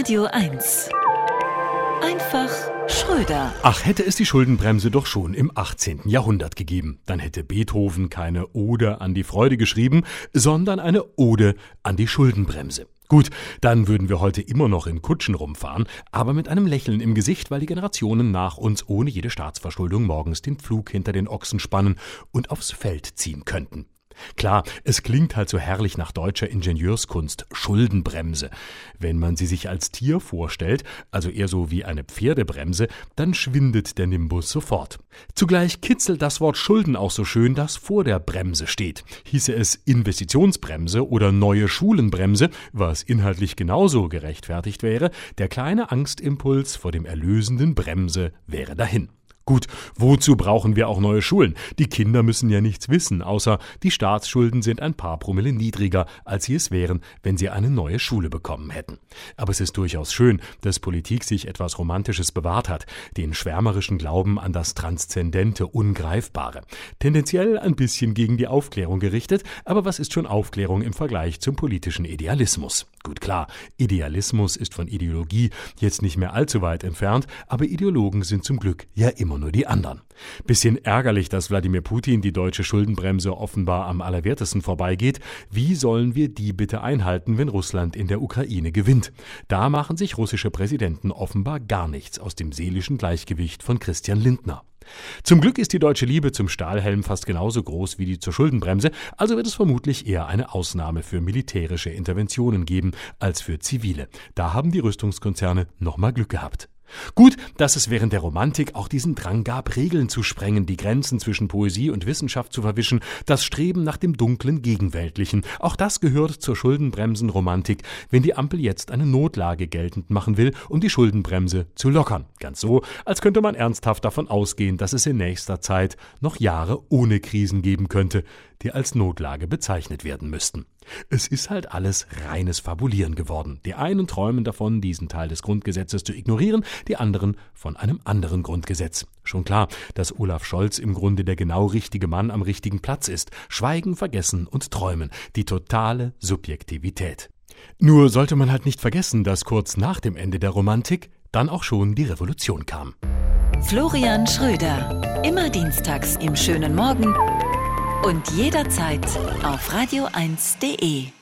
Radio 1. Einfach Schröder. Ach, hätte es die Schuldenbremse doch schon im 18. Jahrhundert gegeben. Dann hätte Beethoven keine Ode an die Freude geschrieben, sondern eine Ode an die Schuldenbremse. Gut, dann würden wir heute immer noch in Kutschen rumfahren, aber mit einem Lächeln im Gesicht, weil die Generationen nach uns ohne jede Staatsverschuldung morgens den Pflug hinter den Ochsen spannen und aufs Feld ziehen könnten. Klar, es klingt halt so herrlich nach deutscher Ingenieurskunst, Schuldenbremse. Wenn man sie sich als Tier vorstellt, also eher so wie eine Pferdebremse, dann schwindet der Nimbus sofort. Zugleich kitzelt das Wort Schulden auch so schön, das vor der Bremse steht. Hieße es Investitionsbremse oder neue Schulenbremse, was inhaltlich genauso gerechtfertigt wäre, der kleine Angstimpuls vor dem erlösenden Bremse wäre dahin. Gut, wozu brauchen wir auch neue Schulen? Die Kinder müssen ja nichts wissen, außer die Staatsschulden sind ein paar Promille niedriger, als sie es wären, wenn sie eine neue Schule bekommen hätten. Aber es ist durchaus schön, dass Politik sich etwas Romantisches bewahrt hat, den schwärmerischen Glauben an das Transzendente, Ungreifbare. Tendenziell ein bisschen gegen die Aufklärung gerichtet, aber was ist schon Aufklärung im Vergleich zum politischen Idealismus? Gut klar, Idealismus ist von Ideologie jetzt nicht mehr allzu weit entfernt, aber Ideologen sind zum Glück ja immer nur die anderen. Bisschen ärgerlich, dass Wladimir Putin die deutsche Schuldenbremse offenbar am allerwertesten vorbeigeht. Wie sollen wir die bitte einhalten, wenn Russland in der Ukraine gewinnt? Da machen sich russische Präsidenten offenbar gar nichts aus dem seelischen Gleichgewicht von Christian Lindner. Zum Glück ist die deutsche Liebe zum Stahlhelm fast genauso groß wie die zur Schuldenbremse, also wird es vermutlich eher eine Ausnahme für militärische Interventionen geben als für zivile. Da haben die Rüstungskonzerne nochmal Glück gehabt. Gut, dass es während der Romantik auch diesen Drang gab, Regeln zu sprengen, die Grenzen zwischen Poesie und Wissenschaft zu verwischen, das Streben nach dem dunklen Gegenweltlichen. Auch das gehört zur Schuldenbremsenromantik, wenn die Ampel jetzt eine Notlage geltend machen will, um die Schuldenbremse zu lockern. Ganz so, als könnte man ernsthaft davon ausgehen, dass es in nächster Zeit noch Jahre ohne Krisen geben könnte, die als Notlage bezeichnet werden müssten. Es ist halt alles reines Fabulieren geworden. Die einen träumen davon, diesen Teil des Grundgesetzes zu ignorieren, die anderen von einem anderen Grundgesetz. Schon klar, dass Olaf Scholz im Grunde der genau richtige Mann am richtigen Platz ist. Schweigen, vergessen und träumen. Die totale Subjektivität. Nur sollte man halt nicht vergessen, dass kurz nach dem Ende der Romantik dann auch schon die Revolution kam. Florian Schröder. Immer dienstags im schönen Morgen und jederzeit auf radio1.de.